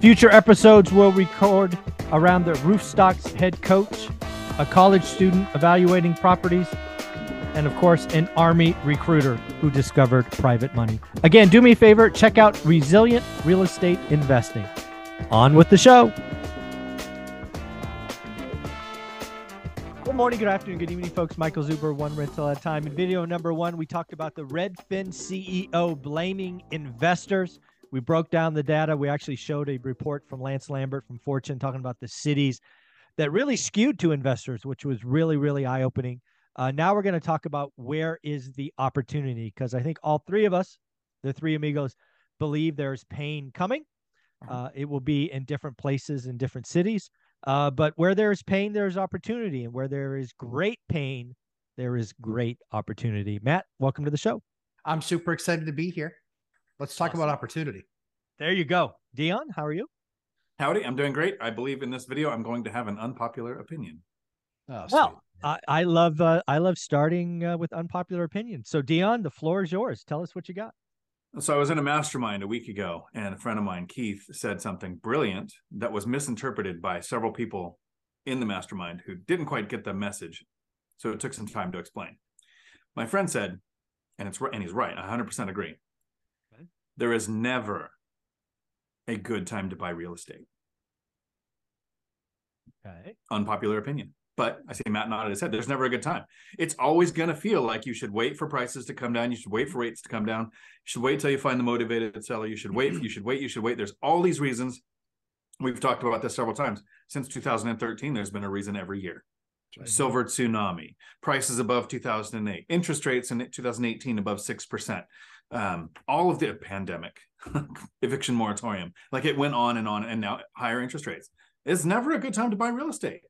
Future episodes will record around the Roofstock's head coach, a college student evaluating properties, and of course, an Army recruiter who discovered private money. Again, do me a favor, check out Resilient Real Estate Investing. On with the show. Good morning, good afternoon, good evening, folks. Michael Zuber, one rental at a time. In video number one, we talked about the Redfin CEO blaming investors. We broke down the data. We actually showed a report from Lance Lambert from Fortune talking about the cities that really skewed to investors, which was really, really eye opening. Uh, now we're going to talk about where is the opportunity because I think all three of us, the three amigos, believe there's pain coming. Uh, it will be in different places in different cities. Uh, but where there is pain, there's opportunity. And where there is great pain, there is great opportunity. Matt, welcome to the show. I'm super excited to be here. Let's talk Awesome. about opportunity. There you go. Dion, how are you? Howdy, I'm doing great. I believe in this video I'm going to have an unpopular opinion. Oh, Well, I, I love uh, I love starting uh, with unpopular opinions. So Dion, the floor is yours. Tell us what you got. So I was in a mastermind a week ago, and a friend of mine, Keith, said something brilliant that was misinterpreted by several people in the mastermind who didn't quite get the message. So it took some time to explain. My friend said, and it's and he's right, I 100% agree. There is never a good time to buy real estate. Okay. unpopular opinion. But I see Matt nodded his head. There's never a good time. It's always going to feel like you should wait for prices to come down. You should wait for rates to come down. You should wait till you find the motivated seller. You should wait. Mm-hmm. You should wait. You should wait. There's all these reasons. We've talked about this several times. Since 2013, there's been a reason every year. Silver tsunami, prices above 2008, interest rates in 2018 above 6%. Um, all of the pandemic, eviction moratorium, like it went on and on, and now higher interest rates. It's never a good time to buy real estate.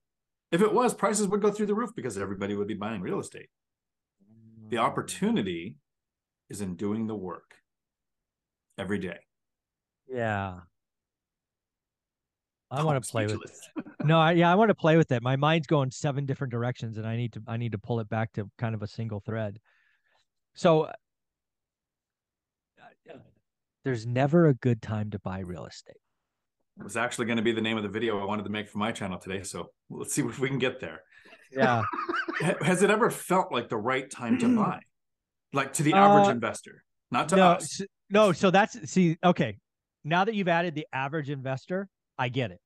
If it was, prices would go through the roof because everybody would be buying real estate. The opportunity is in doing the work every day. Yeah. I want to play with. No, I, yeah, I want to play with it. My mind's going seven different directions, and I need to I need to pull it back to kind of a single thread. So, uh, there's never a good time to buy real estate. It was actually going to be the name of the video I wanted to make for my channel today. So let's see if we can get there. Yeah. Has it ever felt like the right time to buy? Like to the average Uh, investor, not to no, us. s- no. So that's see. Okay, now that you've added the average investor, I get it.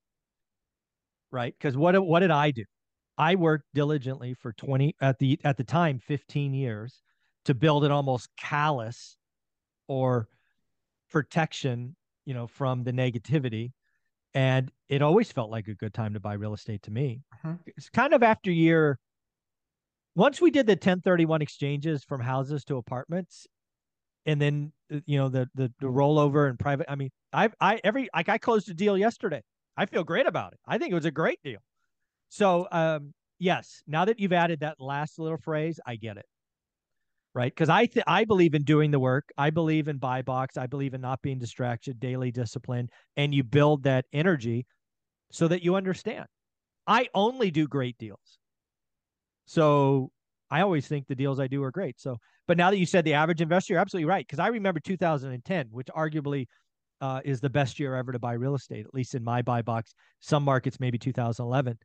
Right? Because what what did I do? I worked diligently for twenty at the at the time fifteen years to build an almost callous or protection, you know, from the negativity, and it always felt like a good time to buy real estate to me. Mhm. It's kind of after year. Once we did the 1031 exchanges from houses to apartments, and then uh, you know the the the rollover and private. I mean, I I every like I closed a deal yesterday. I feel great about it. I think it was a great deal. So um yes, now that you've added that last little phrase, I get it. Right? Because I th- I believe in doing the work. I believe in buy box. I believe in not being distracted, daily discipline, and you build that energy so that you understand. I only do great deals. So I always think the deals I do are great. So but now that you said the average investor, you're absolutely right. Because I remember 2010, which arguably uh, is the best year ever to buy real estate, at least in my buy box. Some markets, maybe 2011.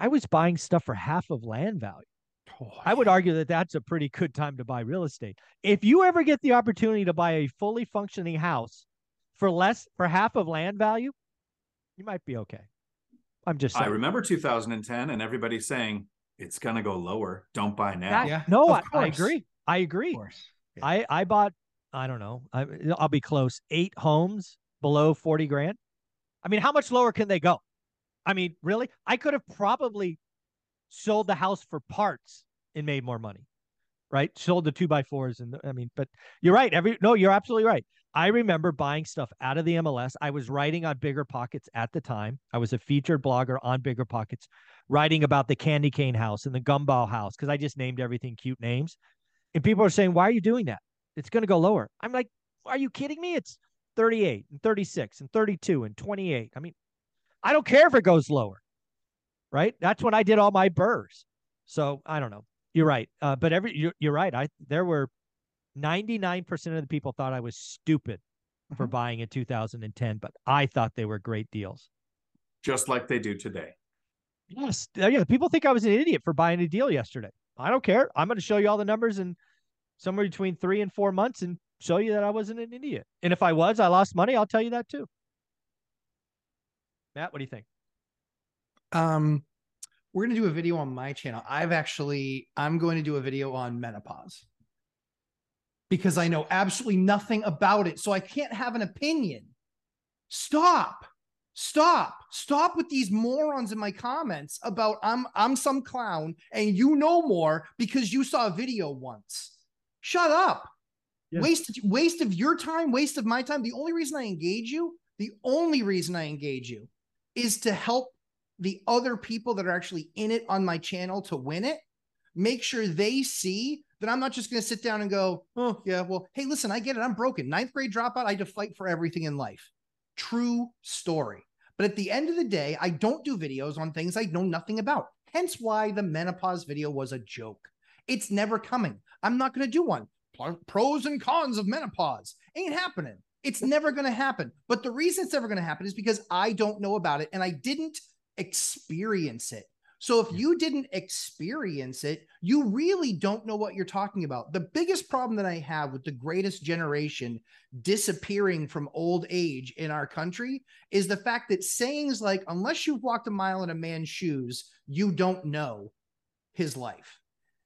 I was buying stuff for half of land value. Oh, I would argue that that's a pretty good time to buy real estate. If you ever get the opportunity to buy a fully functioning house for less, for half of land value, you might be okay. I'm just I remember 2010 and everybody saying it's going to go lower. Don't buy now. That- Yeah, no, I, I agree. I Of agree. course. Yeah. I I bought I don't know I I'll be close eight homes below forty grand. I mean, how much lower can they go? I mean, really, I could have probably sold the house for parts and made more money, right? Sold the two by fours and I mean, but you're right. Every no, you're absolutely right. I remember buying stuff out of the MLS. I was writing on BiggerPockets at the time. I was a featured blogger on BiggerPockets, writing about the candy cane house and the gumball house because I just named everything cute names. And people are saying, "Why are you doing that? It's going to go lower." I'm like, "Are you kidding me? It's 38 and 36 and 32 and 28. I mean, I don't care if it goes lower." Right? That's when I did all my BRRRRs. So I don't know. You're right. Uh, but every you're, you're right. I there were 99% of the people thought I was stupid for Mhm. buying in 2010, but I thought they were great deals. just like they do today. Yes. Yeah. People think I was an idiot for buying a deal yesterday. I don't care. I'm going to show you all the numbers in somewhere between three and four months and show you that I wasn't an idiot. And if I was, I lost money. I'll tell you that too. Matt, what do you think? Um, we're gonna do a video on my channel. I've actually, I'm going to do a video on menopause because I know absolutely nothing about it, so I can't have an opinion. Stop. Stop. Stop with these morons in my comments about I'm I'm some clown and you know more because you saw a video once. Shut up. Yeah. Waste waste of your time, waste of my time. The only reason I engage you, the only reason I engage you is to help the other people that are actually in it on my channel to win it. Make sure they see that I'm not just going to sit down and go, oh, yeah, well, hey, listen, I get it. I'm broken. Ninth grade dropout. I had to fight for everything in life. True story. But at the end of the day, I don't do videos on things I know nothing about. Hence why the menopause video was a joke. It's never coming. I'm not going to do one. Pros and cons of menopause ain't happening. It's never going to happen. But the reason it's never going to happen is because I don't know about it and I didn't experience it. So if you didn't experience it, you really don't know what you're talking about. The biggest problem that I have with the greatest generation disappearing from old age in our country is the fact that sayings like, unless you've walked a mile in a man's shoes, you don't know his life.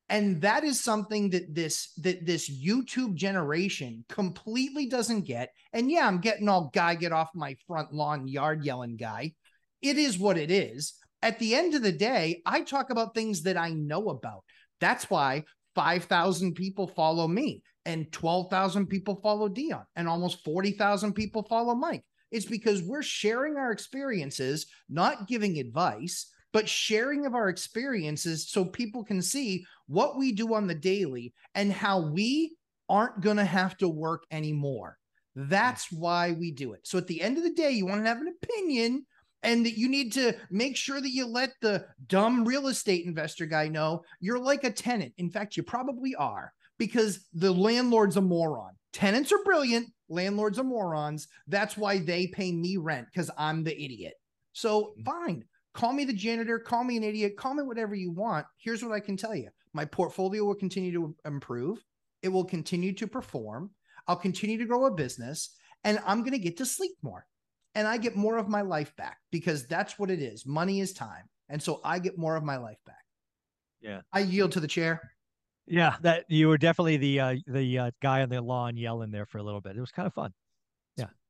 And that is something that this that this YouTube generation completely doesn't get. And yeah, I'm getting all guy get off my front lawn yard yelling guy. It is what it is at the end of the day, I talk about things that I know about. That's why 5,000 people follow me and 12,000 people follow Dion and almost 40,000 people follow Mike. It's because we're sharing our experiences, not giving advice, but sharing of our experiences so people can see what we do on the daily and how we aren't going to have to work anymore. That's why we do it. So at the end of the day, you want to have an opinion and that you need to make sure that you let the dumb real estate investor guy know you're like a tenant. In fact, you probably are because the landlord's a moron. Tenants are brilliant, landlords are morons. That's why they pay me rent because I'm the idiot. So, mm. fine, call me the janitor, call me an idiot, call me whatever you want. Here's what I can tell you my portfolio will continue to improve, it will continue to perform. I'll continue to grow a business, and I'm going to get to sleep more and I get more of my life back because that's what it is. Money is time. And so I get more of my life back. Yeah. I yield to the chair. Yeah, that you were definitely the uh, the uh, guy on the lawn yelling there for a little bit. It was kind of fun.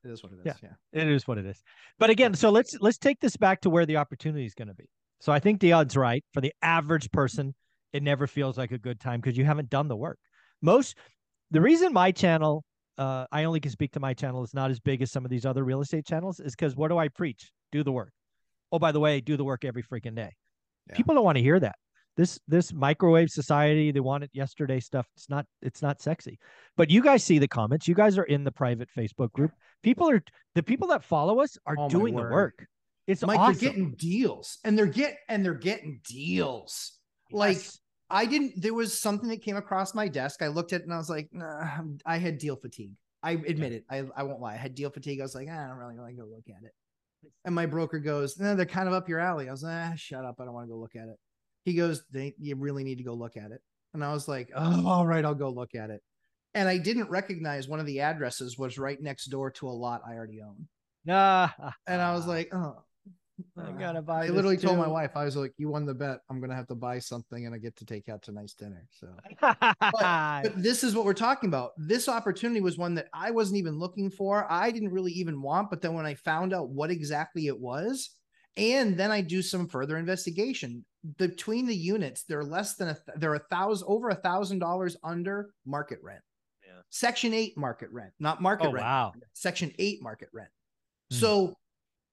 It is what it is. Yeah. Yeah. It is what it is. But again, so let's let's take this back to where the opportunity is going to be. So I think the odds right. For the average person, it never feels like a good time because you haven't done the work. Most the reason my channel, uh, I only can speak to my channel, is not as big as some of these other real estate channels, is because what do I preach? Do the work. Oh, by the way, do the work every freaking day. Yeah. People don't want to hear that. This this microwave society, they want it yesterday stuff. It's not it's not sexy. But you guys see the comments. You guys are in the private Facebook group. People are the people that follow us are Oh, doing the work. It's Mike, awesome. they're getting deals and they're get and they're getting deals. Like I didn't there was something that came across my desk. I looked at it and I was like, nah, I had deal fatigue. I admit it. I, I won't lie. I had deal fatigue. I was like, ah, I don't really want to go look at it. And my broker goes, no, they're kind of up your alley. I was like, ah, shut up. I don't want to go look at it. He goes, they, you really need to go look at it. And I was like, oh, all right, I'll go look at it. And I didn't recognize one of the addresses was right next door to a lot I already own. Nah. And I was like, oh, I uh, gotta buy I literally told my wife, I was like, you won the bet. I'm going to have to buy something and I get to take out to nice dinner. So but this is what we're talking about. This opportunity was one that I wasn't even looking for. I didn't really even want, but then when I found out what exactly it was, and then I do some further investigation between the units, they're less than a th- they're a thousand over a thousand dollars under market rent. Yeah. Section 8 market rent, not market Oh rent. wow. Section 8 market rent. Hmm. So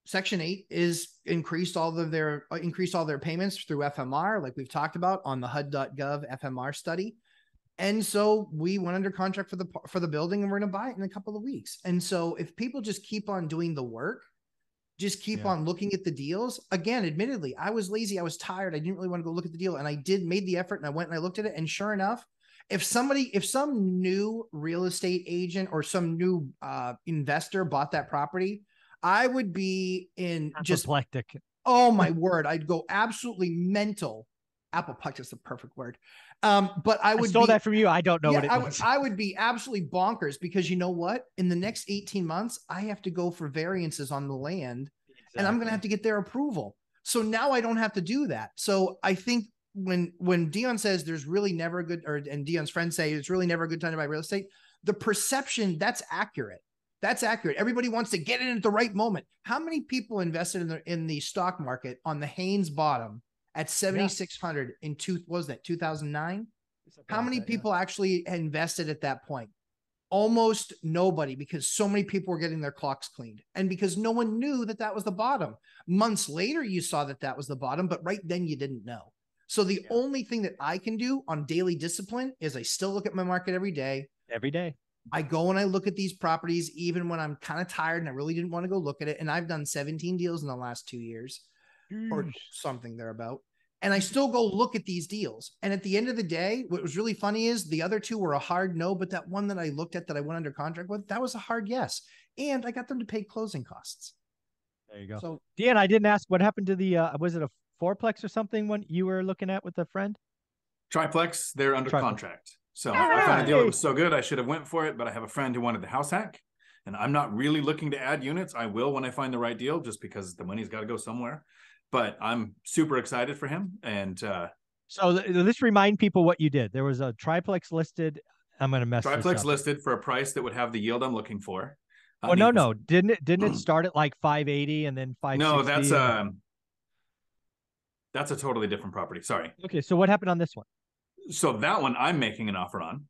Section 8 is increased all of their uh, increased all their payments through FMR like we've talked about on the HUD.gov FMR study. And so we went under contract for the for the building and we're going to buy it in a couple of weeks. And so if people just keep on doing the work, just keep Yeah. on looking at the deals. Again, admittedly, I was lazy, I was tired, I didn't really want to go look at the deal and I did made the effort and I went and I looked at it and sure enough, if somebody if some new real estate agent or some new uh investor bought that property, I would be in just Apoplectic. oh my word, I'd go absolutely mental. Apoplectic is the perfect word. Um, but I I, would stole be, that from you. I don't know yeah, what it I would. I would be absolutely bonkers because you know what? In the next 18 months, I have to go for variances on the land and I'm going to have to get their approval. So now I don't have to do that. So I think when when Dion says there's really never a good, or and Dion's friends say it's really never a good time to buy real estate, the perception that's accurate. That's accurate. Everybody wants to get in at the right moment. How many people invested in the in the stock market on the Haynes bottom at 7600 in two was that 2009? How many people actually invested at that point? Almost nobody because so many people were getting their clocks cleaned and because no one knew that that was the bottom. Months later, you saw that that was the bottom, but right then you didn't know. So the Yeah. only thing that I can do on daily discipline is I still look at my market every day. every day? I go and I look at these properties even when I'm kind of tired and I really didn't want to go look at it. And I've done 17 deals in the last two years or something thereabout. And I still go look at these deals. And at the end of the day, what was really funny is the other two were a hard no, but that one that I looked at that I went under contract with, that was a hard yes. And I got them to pay closing costs. There you go. So Dan, I didn't ask what happened to the uh was it a fourplex or something when you were looking at with a friend? Triplex, they're under Triplex. contract. So I found a deal that was so good, I should have went for it. But I have a friend who wanted the house hack, and I'm not really looking to add units. I will when I find the right deal, just because the money's got to go somewhere. But I'm super excited for him, and uh, So th- let's remind people what you did. There was a triplex listed. I'm going to mess this triplex listed for a price that would have the yield I'm looking for. Oh no, no, didn't it? Didn't it start at like 580 and then 560? no, that's and- um, that's a totally different property. Sorry. okay. So what happened on this one? So that one I'm making an offer on,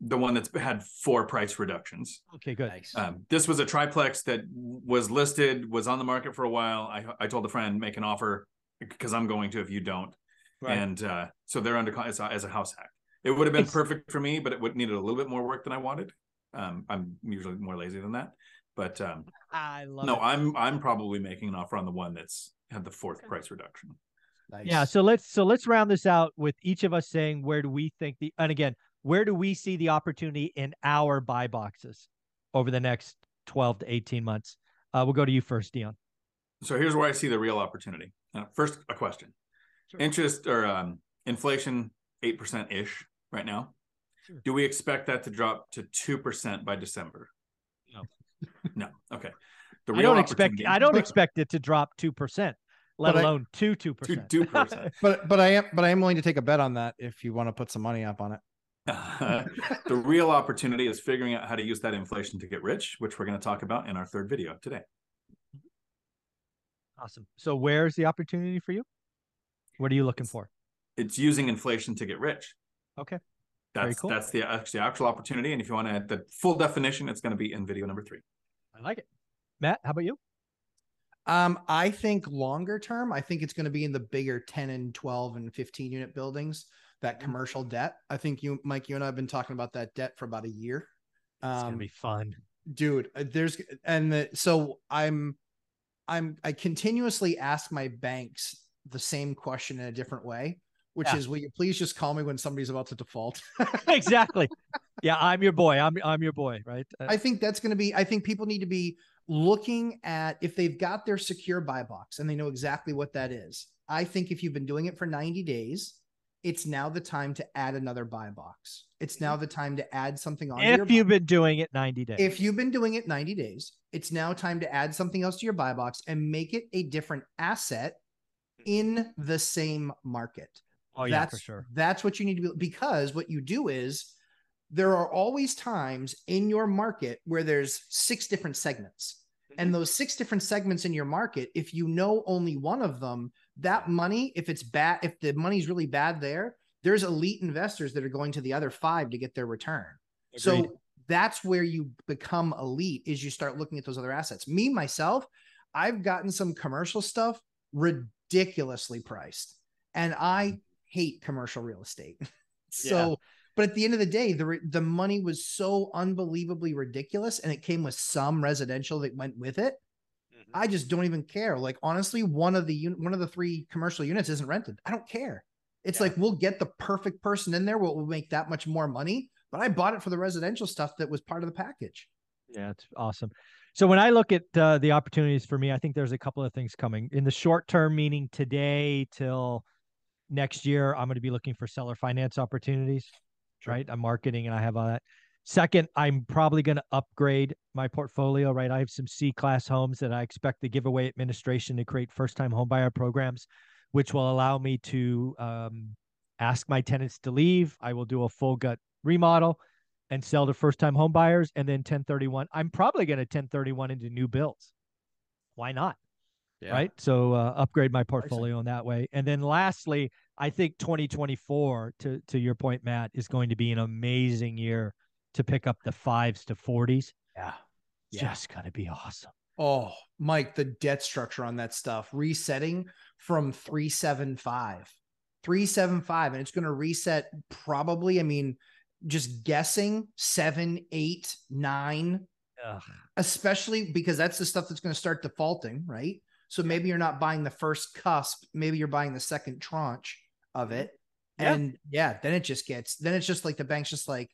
the one that's had four price reductions. Okay, good. nice. Um, this was a triplex that was listed, was on the market for a while. I I told a friend make an offer because I'm going to if you don't, Right. and uh, so they're under as a, as a house hack. It would have been It's- perfect for me, but it would needed a little bit more work than I wanted. Um, I'm usually more lazy than that, but um, I love no, it. I'm I'm probably making an offer on the one that's had the fourth Okay. price reduction. nice. Yeah, so let's so let's round this out with each of us saying where do we think the and again, where do we see the opportunity in our buy boxes over the next 12 to 18 months? Uh, we'll go to you first, Dion. So here's where I see the real opportunity. Uh, first, a question: Sure. interest or um, inflation eight percent ish right now. Sure. Do we expect that to drop to two percent by December? No. no. Okay. The I don't expect opportunity- I don't expect it to drop 2%, let But I- alone 2 2%. two percent. But but I am but I am willing to take a bet on that if you want to put some money up on it. the real opportunity is figuring out how to use that inflation to get rich, which we're going to talk about in our third video today. Awesome. So where's the opportunity for you? What are you looking for? It's using inflation to get rich. Okay. That's Very cool. that's the actually actual opportunity. And if you want to add the full definition, it's going to be in video number three. I like it. Matt, how about you? Um, I think longer term, I think it's going to be in the bigger 10 and 12 and 15 unit buildings, that commercial debt. I think you, Mike, you and I have been talking about that debt for about a year. It's going Um, to be fun. dude, uh, there's, and the, so I'm, I'm, I continuously ask my banks the same question in a different way, which Yeah. is, will you please just call me when somebody's about to default? exactly. Yeah, I'm your boy. I'm I'm your boy, right? Uh, I think that's going to be, I think people need to be looking at if they've got their secure buy box and they know exactly what that is. I think if you've been doing it for 90 days, it's now the time to add another buy box. It's now the time to add something on. your if you've been doing it 90 days. if you've been doing it 90 days, it's now time to add something else to your buy box and make it a different asset in the same market oh yeah, that's for sure. that's what you need to be because what you do is there are always times in your market where there's six different segments Mm-hmm. and those six different segments in your market if you know only one of them that money if it's bad if the money's really bad there there's elite investors that are going to the other five to get their return So that's where you become elite is you start looking at those other assets. Me myself, I've gotten some commercial stuff ridiculously priced. And I mm. hate commercial real estate. so but at the end of the day, the the money was so unbelievably ridiculous and it came with some residential that went with it. Mm-hmm. I just don't even care. Like honestly, one of the one of the three commercial units isn't rented. I don't care. It's Yeah. like we'll get the perfect person in there. What will make that much more money? But I bought it for the residential stuff that was part of the package. Yeah, it's awesome. So when I look at uh, the opportunities for me, I think there's a couple of things coming in the short term, meaning today till next year. I'm going to be looking for seller finance opportunities, right? I'm marketing and I have all that. Second, I'm probably going to upgrade my portfolio, right? I have some C class homes that I expect the giveaway administration to create first time homebuyer programs, which will allow me to um, ask my tenants to leave. I will do a full gut remodel and sell to first time home buyers and then 1031 i'm probably going to 1031 into new builds why not Yeah. right so uh, upgrade my portfolio in that way and then lastly i think 2024 to to your point matt is going to be an amazing year to pick up the fives to 40s Yeah. just going to be awesome Oh, Mike, the debt structure on that stuff resetting from 375. 375 and it's going to reset probably I mean just guessing seven, eight, nine, Ugh. especially because that's the stuff that's going to start defaulting, right? So maybe you're not buying the first cusp, maybe you're buying the second tranche of mm-hmm. it. Yeah. And yeah, then it just gets, then it's just like the bank's just like,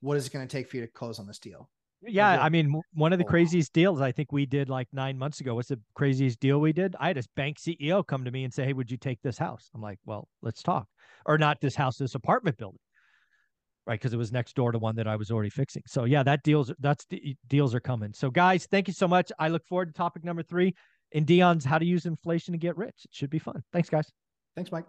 what is it going to take for you to close on this deal? yeah i mean one of the Oh. craziest deals i think we did like nine months ago what's the craziest deal we did? I had a bank ceo come to me and say hey would you take this house? I'm like well let's talk. Or not this house this apartment building. Right because it was next door to one that i was already fixing. So yeah that deals that's deals are coming. So guys thank you so much. I look forward to topic number three. In dion's how to use inflation to get rich. It should be fun. Thanks guys. Thanks, Mike.